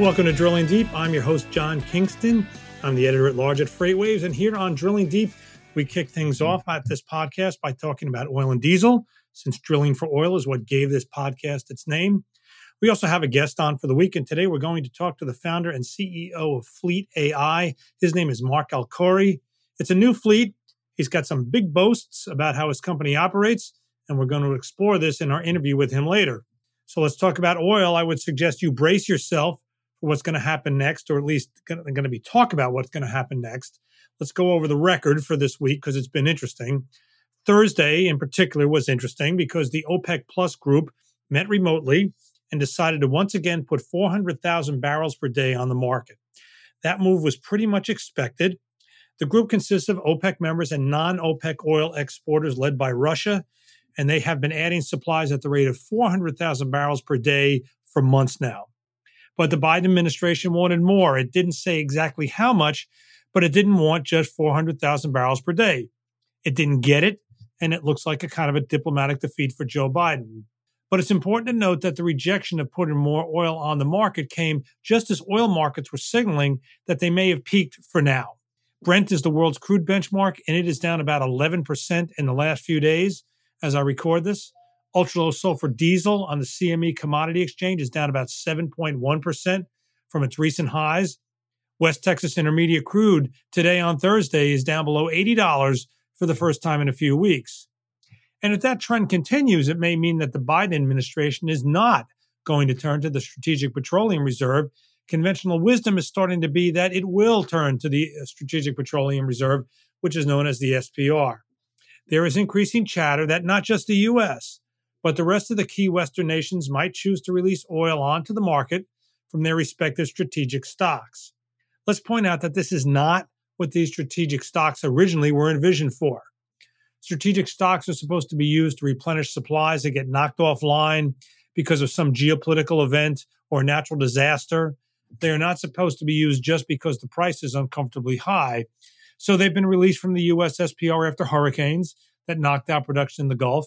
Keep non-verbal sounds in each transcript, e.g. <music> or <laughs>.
Welcome to Drilling Deep. I'm your host, John Kingston. I'm the editor at large at FreightWaves. And here on Drilling Deep, we kick things off at this podcast by talking about oil and diesel, since drilling for oil is what gave this podcast its name. We also have a guest on for the week, and today we're going to talk to the founder and CEO of Fleet AI. His name is Marc El Khoury. It's a new fleet. He's got some big boasts about how his company operates, and we're going to explore this in our interview with him later. So let's talk about oil. I would suggest you brace yourself what's going to happen next, or at least going to be talk about what's going to happen next. Let's go over the record for this week because it's been interesting. Thursday, in particular, was interesting because the OPEC Plus group met remotely and decided to once again put 400,000 barrels per day on the market. That move was pretty much expected. The group consists of OPEC members and non OPEC oil exporters led by Russia, and they have been adding supplies at the rate of 400,000 barrels per day for months now. But the Biden administration wanted more. It didn't say exactly how much, but it didn't want just 400,000 barrels per day. It didn't get it, and it looks like a kind of a diplomatic defeat for Joe Biden. But it's important to note that the rejection of putting more oil on the market came just as oil markets were signaling that they may have peaked for now. Brent is the world's crude benchmark, and it is down about 11% in the last few days as I record this. Ultra low sulfur diesel on the CME commodity exchange is down about 7.1% from its recent highs. West Texas Intermediate crude today on Thursday is down below $80 for the first time in a few weeks. And if that trend continues, it may mean that the Biden administration is not going to turn to the Strategic Petroleum Reserve. Conventional wisdom is starting to be that it will turn to the uh, Strategic Petroleum Reserve, which is known as the SPR. There is increasing chatter that not just the U.S., but the rest of the key Western nations might choose to release oil onto the market from their respective strategic stocks. Let's point out that this is not what these strategic stocks originally were envisioned for. Strategic stocks are supposed to be used to replenish supplies that get knocked offline because of some geopolitical event or natural disaster. They are not supposed to be used just because the price is uncomfortably high. So they've been released from the US SPR after hurricanes that knocked out production in the Gulf.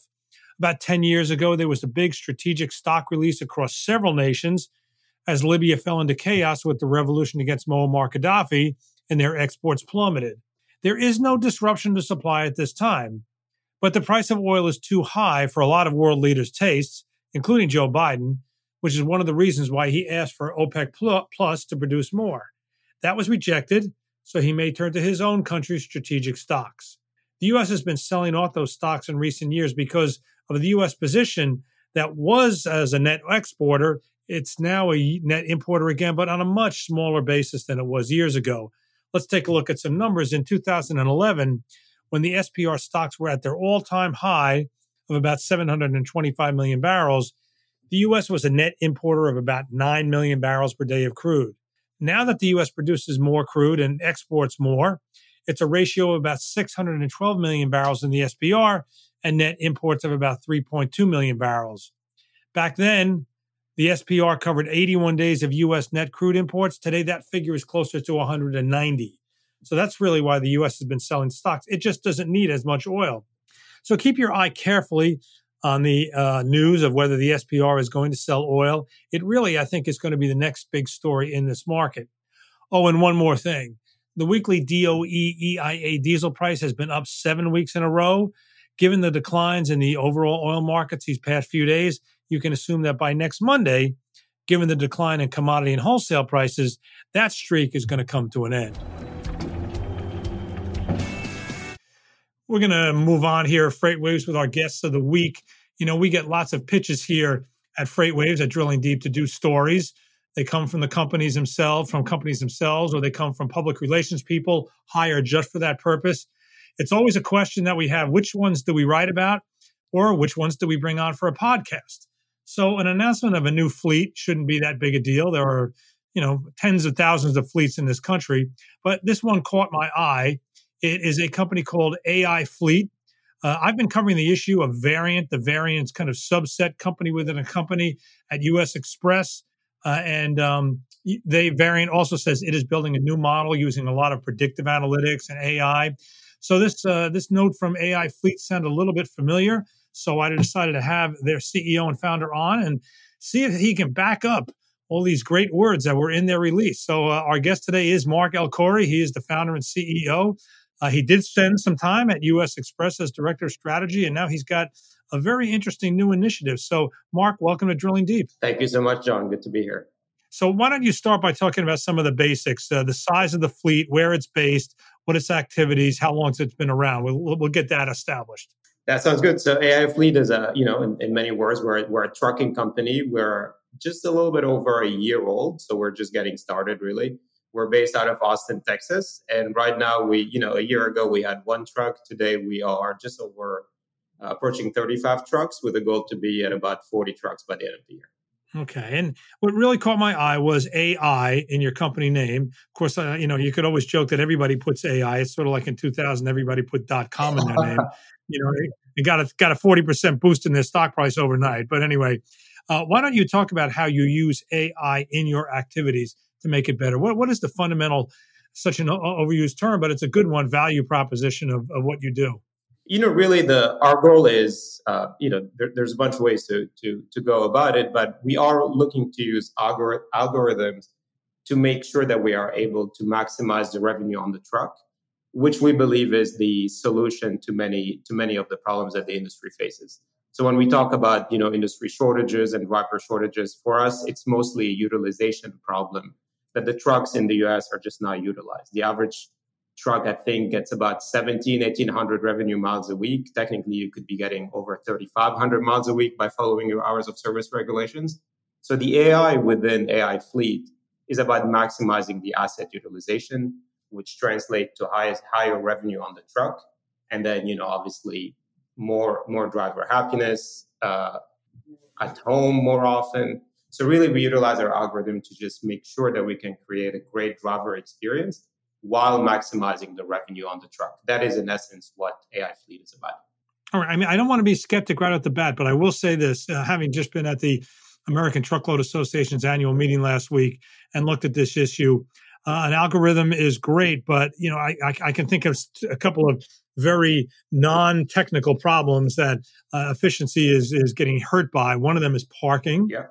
About 10 years ago, there was a big strategic stock release across several nations as Libya fell into chaos with the revolution against Muammar Gaddafi and their exports plummeted. There is no disruption to supply at this time, but the price of oil is too high for a lot of world leaders' tastes, including Joe Biden, which is one of the reasons why he asked for OPEC Plus to produce more. That was rejected, so he may turn to his own country's strategic stocks. The U.S. has been selling off those stocks in recent years because of the U.S. position that was as a net exporter. It's now a net importer again, but on a much smaller basis than it was years ago. Let's take a look at some numbers. In 2011, when the SPR stocks were at their all time high of about 725 million barrels, the U.S. was a net importer of about 9 million barrels per day of crude. Now that the U.S. produces more crude and exports more, it's a ratio of about 612 million barrels in the SPR and net imports of about 3.2 million barrels. Back then, the SPR covered 81 days of U.S. net crude imports. Today, that figure is closer to 190. So that's really why the U.S. has been selling stocks. It just doesn't need as much oil. So keep your eye carefully on the uh, news of whether the SPR is going to sell oil. It really, I think, is going to be the next big story in this market. Oh, and one more thing. The weekly DOE EIA diesel price has been up seven weeks in a row. Given the declines in the overall oil markets these past few days, you can assume that by next Monday, given the decline in commodity and wholesale prices, that streak is going to come to an end. We're going to move on here, FreightWaves, with our guests of the week. You know, we get lots of pitches here at FreightWaves at Drilling Deep to do stories. They come from the companies themselves, from companies themselves, or they come from public relations people hired just for that purpose. It's always a question that we have which ones do we write about, or which ones do we bring on for a podcast? So an announcement of a new fleet shouldn't be that big a deal. There are, you know, tens of thousands of fleets in this country, but this one caught my eye. It is a company called AI Fleet. Uh, I've been covering the issue of Variant, the Variant's kind of subset company within a company at US Xpress. Uh, and um, they Variant also says it is building a new model using a lot of predictive analytics and AI. So this uh, this note from AI Fleet sounded a little bit familiar. So I decided to have their CEO and founder on and see if he can back up all these great words that were in their release. So uh, our guest today is Marc El Khoury. He is the founder and CEO. Uh, he did spend some time at U.S. Xpress as director of strategy, and now he's got a very interesting new initiative. So, Marc, welcome to Drilling Deep. Thank you so much, John. Good to be here. So, why don't you start by talking about some of the basics, uh, the size of the fleet, where it's based, what its activities, how long it's been around. We'll, we'll get that established. That sounds good. So, AI Fleet is a, you know, in, in many words, we're, we're a trucking company. We're just a little bit over a year old. So, we're just getting started, really. We're based out of Austin, Texas. And right now, we, you know, a year ago, we had one truck. Today, we are just over uh, approaching 35 trucks with a goal to be at about 40 trucks by the end of the year. Okay. And what really caught my eye was AI in your company name. Of course, uh, you know, you could always joke that everybody puts AI. It's sort of like in 2000, everybody put .com in their name. <laughs> You know, it got a, got a 40% boost in their stock price overnight. But anyway, uh, why don't you talk about how you use AI in your activities to make it better? What, what is the fundamental, such an overused term, but it's a good one, value proposition of, of what you do? You know, really the our goal is, uh, you know, there, there's a bunch of ways to to to go about it, but we are looking to use algor- algorithms to make sure that we are able to maximize the revenue on the truck, which we believe is the solution to many to many of the problems that the industry faces. So when we talk about you know industry shortages and driver shortages, for us it's mostly a utilization problem that the trucks in the U.S. are just not utilized. The average truck, I think, gets about 17, 1800 revenue miles a week. Technically, you could be getting over 3,500 miles a week by following your hours of service regulations. So the AI within AI fleet is about maximizing the asset utilization, which translates to highest, higher revenue on the truck. And then, you know, obviously more, more driver happiness, uh, at home more often. So really we utilize our algorithm to just make sure that we can create a great driver experience while maximizing the revenue on the truck. That is, in essence, what AI Fleet is about. All right. I mean, I don't want to be skeptic right off the bat, but I will say this: uh, having just been at the American Truckload Association's annual meeting last week and looked at this issue, uh, an algorithm is great, but you know, I, I, I, can think of a couple of very non-technical problems that uh, efficiency is is getting hurt by. One of them is parking, yeah.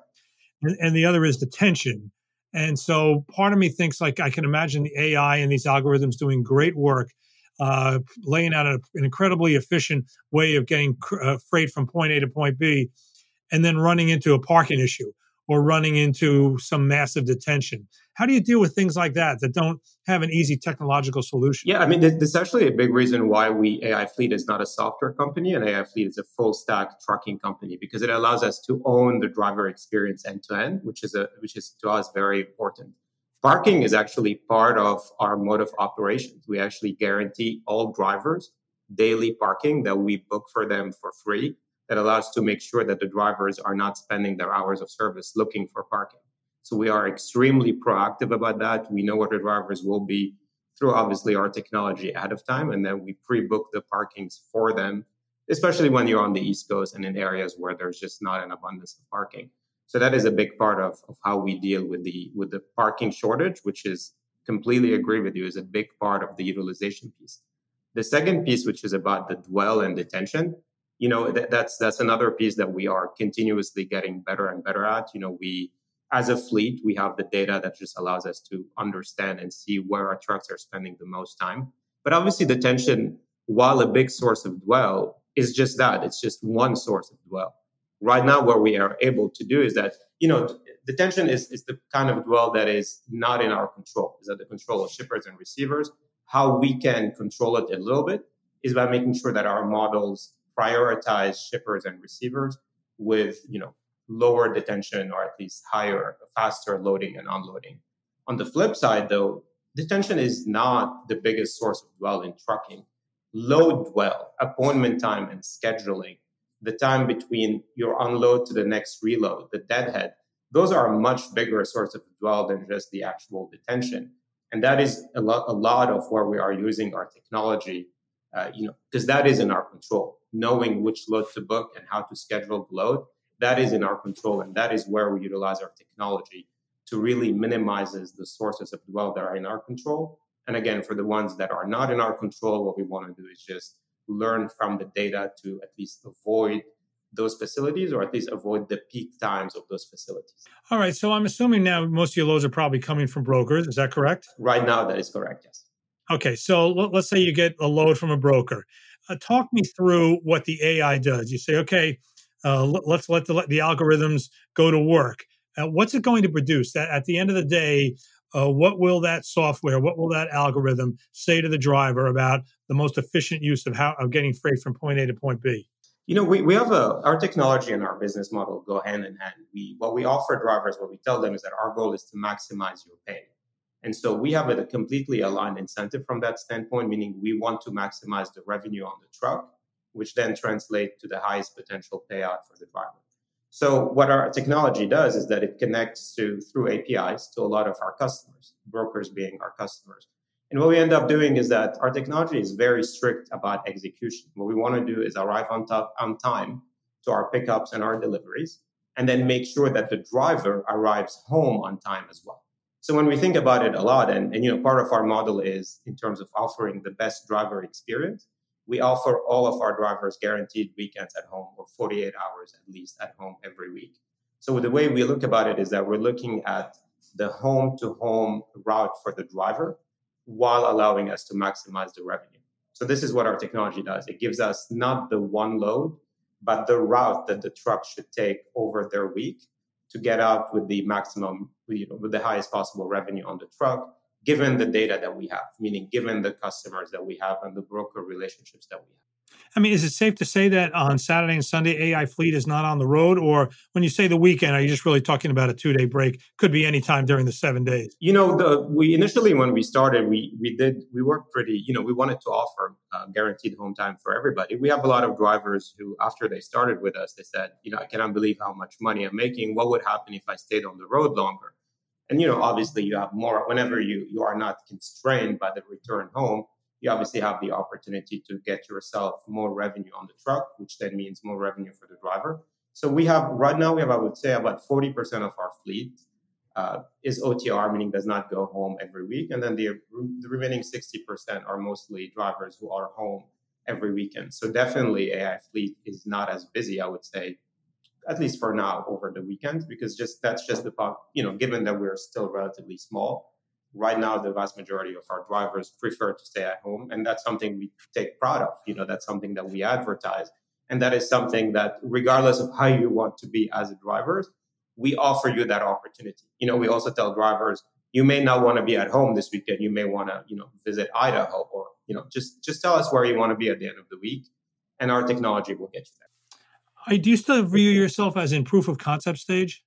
and, and the other is detention. And so part of me thinks like I can imagine the AI and these algorithms doing great work, uh, laying out a, an incredibly efficient way of getting uh, freight from point A to point B, and then running into a parking issue or running into some massive detention. How do you deal with things like that that don't have an easy technological solution? Yeah, I mean, this is actually a big reason why we AI Fleet is not a software company and AI Fleet is a full stack trucking company because it allows us to own the driver experience end to end, which is a which is to us very important. Parking is actually part of our mode of operations. We actually guarantee all drivers daily parking that we book for them for free that allows to make sure that the drivers are not spending their hours of service looking for parking. So we are extremely proactive about that. We know what the drivers will be through obviously our technology ahead of time, and then we pre-book the parkings for them, especially when you're on the East Coast and in areas where there's just not an abundance of parking. So that is a big part of, of how we deal with the with the parking shortage, which is completely agree with you, is a big part of the utilization piece. The second piece, which is about the dwell and detention, you know, th- that's that's another piece that we are continuously getting better and better at. You know, we as a fleet, we have the data that just allows us to understand and see where our trucks are spending the most time. But obviously, detention, while a big source of dwell, is just that. It's just one source of dwell. Right now, what we are able to do is that, you know, detention is, is the kind of dwell that is not in our control, is at the control of shippers and receivers. How we can control it a little bit is by making sure that our models prioritize shippers and receivers with, you know, lower detention or at least higher, faster loading and unloading. On the flip side, though, detention is not the biggest source of dwell in trucking. Load dwell, appointment time and scheduling, the time between your unload to the next reload, the deadhead, those are a much bigger source of dwell than just the actual detention. And that is a lot, a lot of where we are using our technology, uh, you know, because that is in our control. Knowing which load to book and how to schedule the load that is in our control and that is where we utilize our technology to really minimizes the sources of dwell that are in our control and again for the ones that are not in our control what we want to do is just learn from the data to at least avoid those facilities or at least avoid the peak times of those facilities. All right. So I'm assuming now most of your loads are probably coming from brokers. Is that correct? Right now, that is correct, yes. Okay. So let's say you get a load from a broker. Uh, talk me through what the AI does. You say, okay, uh, let's let the, let the algorithms go to work. Uh, what's it going to produce? That at the end of the day, uh, what will that software, what will that algorithm say to the driver about the most efficient use of how of getting freight from point A to point B? You know, we, we have a our technology and our business model go hand in hand. We what we offer drivers, what we tell them is that our goal is to maximize your pay. And so we have a completely aligned incentive from that standpoint, meaning we want to maximize the revenue on the truck, which then translate to the highest potential payout for the driver. So what our technology does is that it connects to through APIs to a lot of our customers, brokers being our customers. And what we end up doing is that our technology is very strict about execution. What we want to do is arrive on top on time to our pickups and our deliveries, and then make sure that the driver arrives home on time as well. So when we think about it a lot, and, and you know, part of our model is in terms of offering the best driver experience, we offer all of our drivers guaranteed weekends at home or 48 hours at least at home every week. So the way we look about it is that we're looking at the home to home route for the driver while allowing us to maximize the revenue. So this is what our technology does. It gives us not the one load, but the route that the truck should take over their week to get out with the maximum, you know, with the highest possible revenue on the truck, given the data that we have, meaning given the customers that we have and the broker relationships that we have. I mean, is it safe to say that on Saturday and Sunday, AI Fleet is not on the road? Or when you say the weekend, are you just really talking about a two day break? Could be any time during the seven days. You know, the, we initially, when we started, we, we did, we worked pretty, you know, we wanted to offer uh, guaranteed home time for everybody. We have a lot of drivers who, after they started with us, they said, you know, I cannot believe how much money I'm making. What would happen if I stayed on the road longer? And, you know, obviously you have more, whenever you, you are not constrained by the return home, you obviously have the opportunity to get yourself more revenue on the truck, which then means more revenue for the driver. So we have right now we have I would say about 40% of our fleet uh, is OTR, meaning does not go home every week, and then the, the remaining 60% are mostly drivers who are home every weekend. So definitely AI fleet is not as busy, I would say, at least for now over the weekend, because just that's just the you know given that we're still relatively small right now the vast majority of our drivers prefer to stay at home and that's something we take pride of. You know that's something that we advertise and that is something that regardless of how you want to be as a driver we offer you that opportunity. You know we also tell drivers you may not want to be at home this weekend. You may want to you know visit idaho or you know just just tell us where you want to be at the end of the week and our technology will get you there. I, do you still view yourself as in proof of concept stage?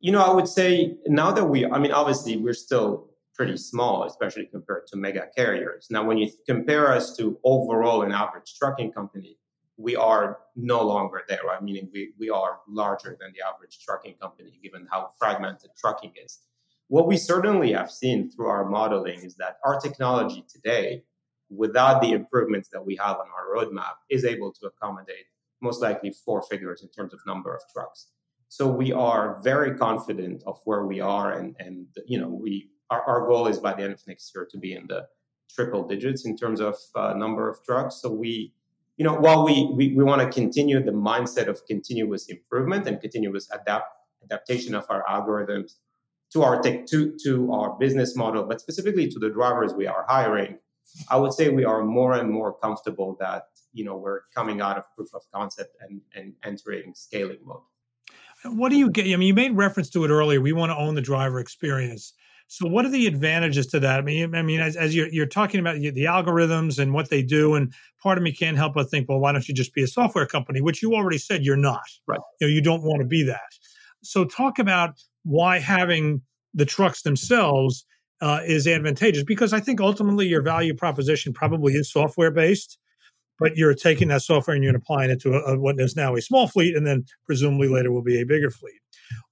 You know i would say now that we i mean obviously we're still pretty small, especially compared to mega carriers. Now, when you compare us to overall an average trucking company, we are no longer there, right? Meaning we, we are larger than the average trucking company, given how fragmented trucking is. What we certainly have seen through our modeling is that our technology today, without the improvements that we have on our roadmap, is able to accommodate most likely four figures in terms of number of trucks. So we are very confident of where we are, and and you know we our, our goal is by the end of next year to be in the triple digits in terms of uh, number of trucks. So we, you know, while we we, we want to continue the mindset of continuous improvement and continuous adapt adaptation of our algorithms to our tech to to our business model, but specifically to the drivers we are hiring, I would say we are more and more comfortable that you know we're coming out of proof of concept and and entering scaling mode. What do you get? I mean, you made reference to it earlier. We want to own the driver experience. So, what are the advantages to that? I mean, I mean, as, as you're, you're talking about the algorithms and what they do, and part of me can't help but think, well, why don't you just be a software company? Which you already said you're not. Right. You know, you don't want to be that. So, talk about why having the trucks themselves uh, is advantageous because I think ultimately your value proposition probably is software based, but you're taking that software and you're applying it to a, a, what is now a small fleet, and then presumably later will be a bigger fleet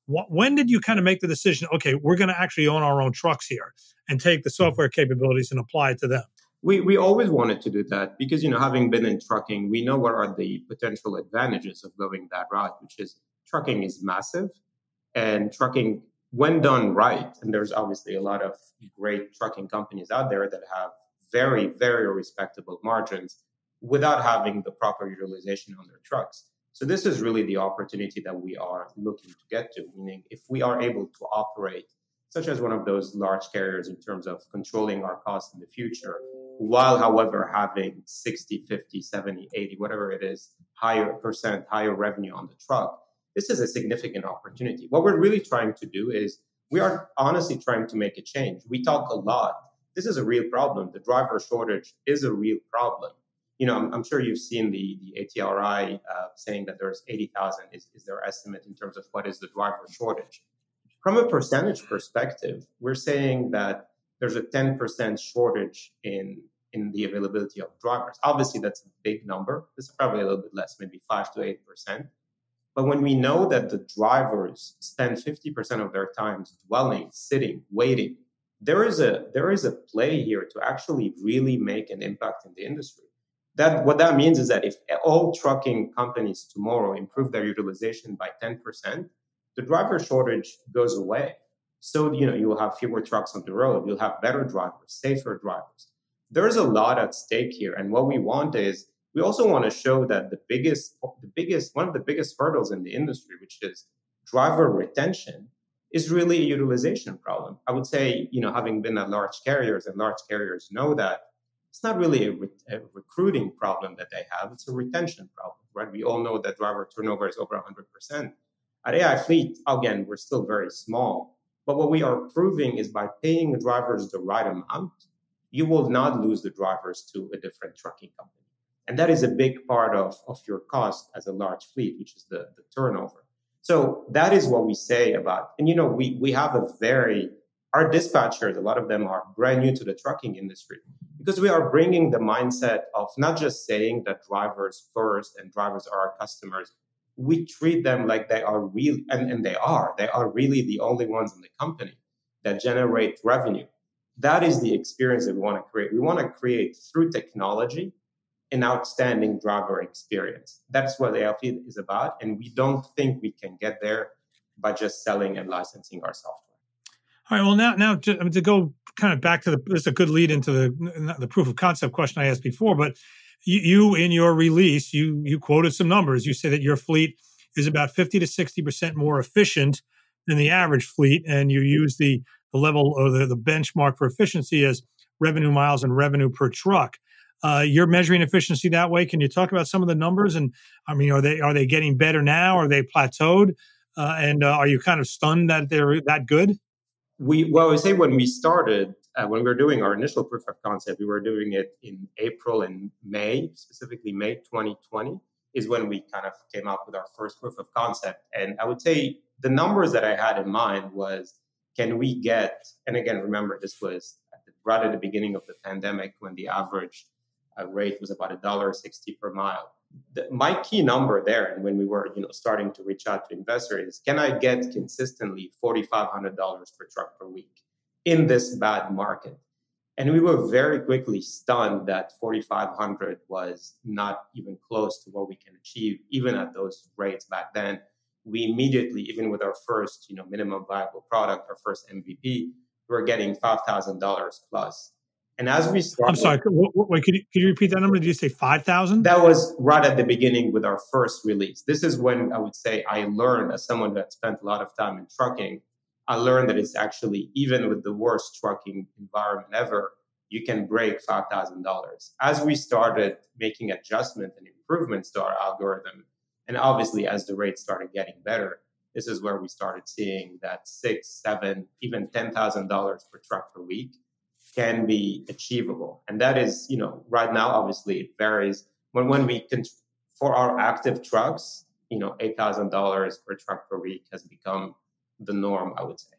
when did you kind of make the decision okay we're going to actually own our own trucks here and take the mm-hmm. software capabilities and apply it to them we, we always wanted to do that because you know having been in trucking we know what are the potential advantages of going that route which is trucking is massive and trucking when done right and there's obviously a lot of great trucking companies out there that have very very respectable margins without having the proper utilization on their trucks So this is really the opportunity that we are looking to get to, meaning if we are able to operate such as one of those large carriers in terms of controlling our costs in the future, while however having 60, 50, 70, 80, whatever it is, higher percent, higher revenue on the truck, this is a significant opportunity. What we're really trying to do is we are honestly trying to make a change. We talk a lot. This is a real problem. The driver shortage is a real problem you know, I'm, I'm, sure you've seen the, the ATRI uh, saying that there's 80,000 is, is their estimate in terms of what is the driver shortage. From a percentage perspective, we're saying that there's a 10% shortage in, in the availability of drivers. Obviously, that's a big number. Is probably a little bit less, maybe 5 to 8%. But when we know that the drivers spend 50% of their time dwelling, sitting, waiting, there is a there is a play here to actually really make an impact in the industry that what that means is that if all trucking companies tomorrow improve their utilization by 10%, the driver shortage goes away. So you know you'll have fewer trucks on the road, you'll have better drivers, safer drivers. There's a lot at stake here, and what we want is we also want to show that the biggest, the biggest, one of the biggest hurdles in the industry, which is driver retention, is really a utilization problem. I would say, you know, having been at large carriers, and large carriers know that it's not really a, re- a, recruiting problem that they have, it's a retention problem, right? We all know that driver turnover is over 100%. At AI Fleet, again, we're still very small, but what we are proving is by paying the drivers the right amount, you will not lose the drivers to a different trucking company. And that is a big part of, of your cost as a large fleet, which is the, the turnover. So that is what we say about, and you know, we, we have a very our dispatchers, a lot of them are brand new to the trucking industry because we are bringing the mindset of not just saying that drivers first and drivers are our customers. We treat them like they are real, and, and they are. They are really the only ones in the company that generate revenue. That is the experience that we want to create. We want to create through technology an outstanding driver experience. That's what ALP is about. And we don't think we can get there by just selling and licensing our software. All right. Well, now, now to, to go kind of back to the, this is a good lead into the the proof of concept question I asked before. But you, you in your release, you you quoted some numbers. You say that your fleet is about fifty to sixty percent more efficient than the average fleet, and you use the the level or the, the benchmark for efficiency as revenue miles and revenue per truck. Uh, you're measuring efficiency that way. Can you talk about some of the numbers? And I mean, are they are they getting better now? Are they plateaued? Uh, and uh, are you kind of stunned that they're that good? We well i say when we started uh, when we were doing our initial proof of concept we were doing it in april and may specifically may 2020 is when we kind of came up with our first proof of concept. And i would say the numbers that i had in mind was can we get and again remember this was right at the beginning of the pandemic when the average uh, rate was about a dollar sixty per mile the, my key number there, and when we were, you know, starting to reach out to investors, is can I get consistently forty five hundred dollars per truck per week in this bad market? And we were very quickly stunned that forty five hundred was not even close to what we can achieve, even at those rates back then. We immediately, even with our first, you know, minimum viable product, our first MVP, we were getting five thousand dollars plus and as we started, I'm sorry. Wait, could you, could you repeat that number? Did you say five thousand? That was right at the beginning with our first release. This is when I would say I learned, as someone that spent a lot of time in trucking, I learned that it's actually even with the worst trucking environment ever, you can break five thousand dollars. As we started making adjustments and improvements to our algorithm, and obviously as the rates started getting better, this is where we started seeing that six, seven, even ten thousand dollars per truck per week can be achievable. And that is, you know, right now, obviously it varies. When, when we can, for our active trucks, you know, $8,000 per truck per week has become the norm, I would say.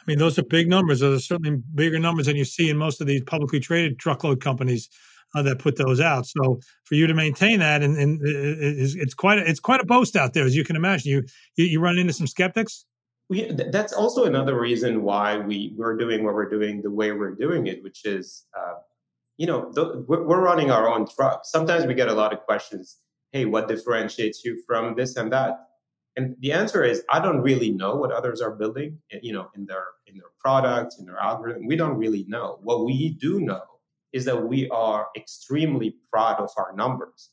I mean, those are big numbers. Those are certainly bigger numbers than you see in most of these publicly traded truckload companies uh, that put those out. So for you to maintain that, and, and it's, it's quite a, it's quite a boast out there, as you can imagine. You you, you run into some skeptics we, that's also another reason why we we're doing what we're doing the way we're doing it, which is, uh, you know, the, we're, running our own truck. Sometimes we get a lot of questions. Hey, what differentiates you from this and that? And the answer is, I don't really know what others are building. Eh, you know, in their in their products, in their algorithm. We don't really know. What we do know is that we are extremely proud of our numbers.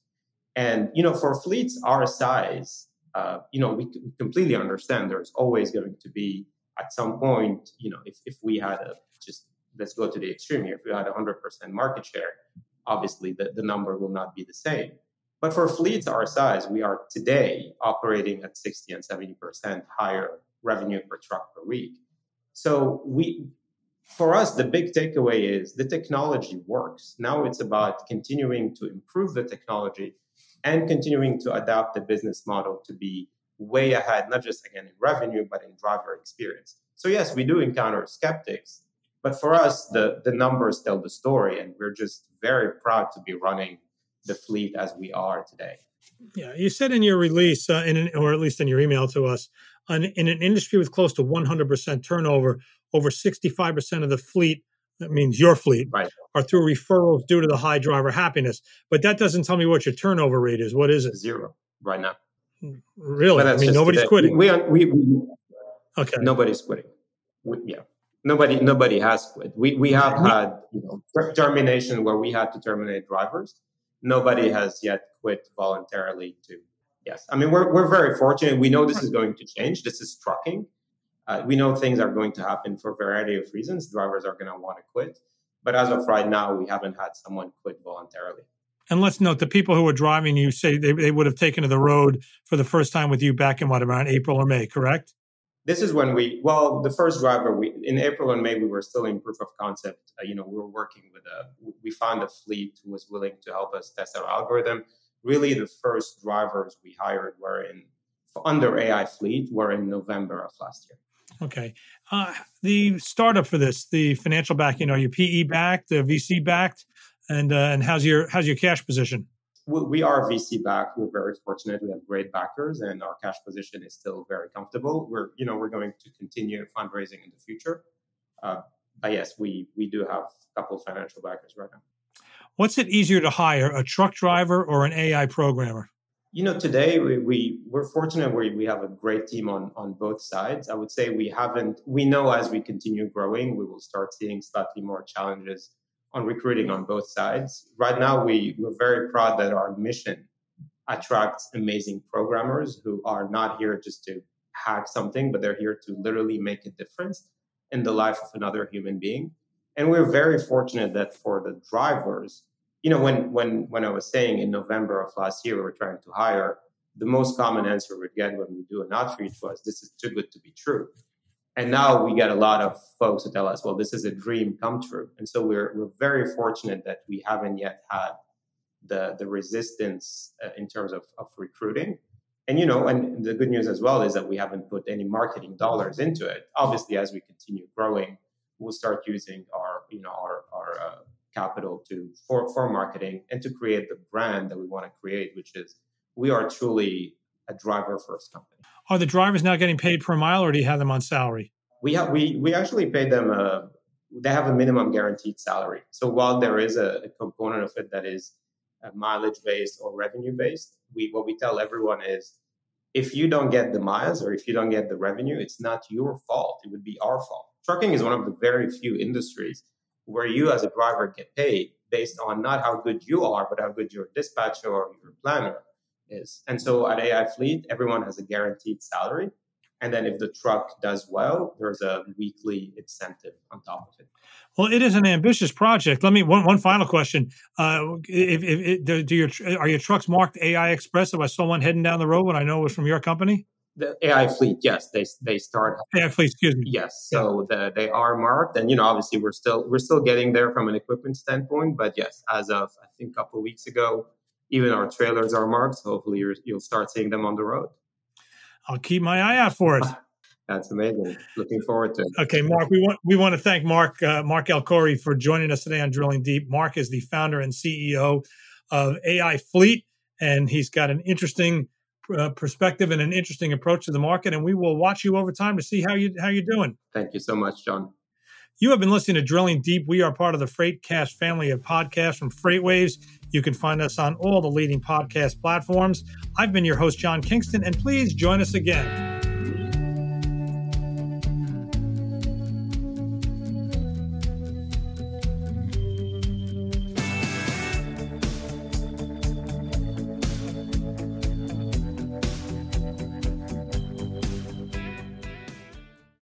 And you know, for fleets our size, uh, you know, we, completely understand there's always going to be at some point, you know, if, if we had a just let's go to the extreme here, if we had 100% market share, obviously the, the number will not be the same. But for fleets our size, we are today operating at 60 and 70% higher revenue per truck per week. So we for us, the big takeaway is the technology works. Now it's about continuing to improve the technology and continuing to adapt the business model to be way ahead, not just again in revenue, but in driver experience. So yes, we do encounter skeptics, but for us, the, the numbers tell the story, and we're just very proud to be running the fleet as we are today. Yeah, you said in your release, uh, in an, or at least in your email to us, an, in an industry with close to 100% turnover, over 65% of the fleet, that means your fleet, right. are through referrals due to the high driver happiness. But that doesn't tell me what your turnover rate is. What is it? Zero right now. Really? I mean, nobody's today. quitting. We, we, we, okay. Nobody's quitting. We, yeah. Nobody, nobody has quit. We, we have mm-hmm. had you know, termination where we had to terminate drivers. Nobody has yet quit voluntarily to. Yes. I mean, we're, we're very fortunate. We know this is going to change. This is trucking. Uh, we know things are going to happen for a variety of reasons. Drivers are going to want to quit. But as of right now, we haven't had someone quit voluntarily. And let's note the people who were driving you say they, they would have taken to the road for the first time with you back in what, around April or May, correct? This is when we, well, the first driver, we in April and May, we were still in proof of concept. Uh, you know, we were working with a, we found a fleet who was willing to help us test our algorithm. Really, the first drivers we hired were in, under AI fleet, were in November of last year. Okay. Uh, the startup for this, the financial backing, are you PE backed, the VC backed, and uh, and how's your how's your cash position? We are VC backed. We're very fortunate. We have great backers, and our cash position is still very comfortable. We're you know we're going to continue fundraising in the future. Uh, but yes, we we do have a couple financial backers right now. What's it easier to hire, a truck driver or an AI programmer? You know today we, we we're fortunate we, we have a great team on on both sides. I would say we haven't we know as we continue growing we will start seeing slightly more challenges on recruiting on both sides. Right now we we're very proud that our mission attracts amazing programmers who are not here just to hack something but they're here to literally make a difference in the life of another human being. And we're very fortunate that for the drivers you know, when when when I was saying in November of last year we were trying to hire, the most common answer we'd get when we do an outreach was, "This is too good to be true." And now we get a lot of folks who tell us, "Well, this is a dream come true." And so we're we're very fortunate that we haven't yet had the the resistance uh, in terms of, of recruiting. And you know, and the good news as well is that we haven't put any marketing dollars into it. Obviously, as we continue growing, we'll start using our you know our our uh, capital to for, for marketing and to create the brand that we want to create, which is we are truly a driver first company. Are the drivers now getting paid per mile, or do you have them on salary? We have we we actually pay them a they have a minimum guaranteed salary. So while there is a, a component of it that is uh, mileage based or revenue based, we what we tell everyone is if you don't get the miles or if you don't get the revenue, it's not your fault. It would be our fault. Trucking is one of the very few industries where you as a driver get paid based on not how good you are, but how good your dispatcher or your planner is. And so at AI Fleet, everyone has a guaranteed salary. And then if the truck does well, there's a weekly incentive on top of it. Well, it is an ambitious project. Let me one one final question. Uh, if, if, if, do your are your trucks marked AI Express? If I saw one heading down the road, when I know it was from your company the AI fleet, yes, they they start. AI fleet, excuse me. Yes, so the, they are marked, and you know, obviously, we're still we're still getting there from an equipment standpoint. But yes, as of I think a couple of weeks ago, even our trailers are marked. So hopefully, you'll start seeing them on the road. I'll keep my eye out for it. That's amazing. Looking forward to it. Okay, Marc, we want we want to thank Marc uh, Marc El Khoury for joining us today on Drilling Deep. Marc is the founder and CEO of AI Fleet, and he's got an interesting uh, perspective and an interesting approach to the market. And we will watch you over time to see how you how you're doing. Thank you so much, John. You have been listening to Drilling Deep. We are part of the Freightcast family of podcasts from FreightWaves. You can find us on all the leading podcast platforms. I've been your host, John Kingston, and please join us again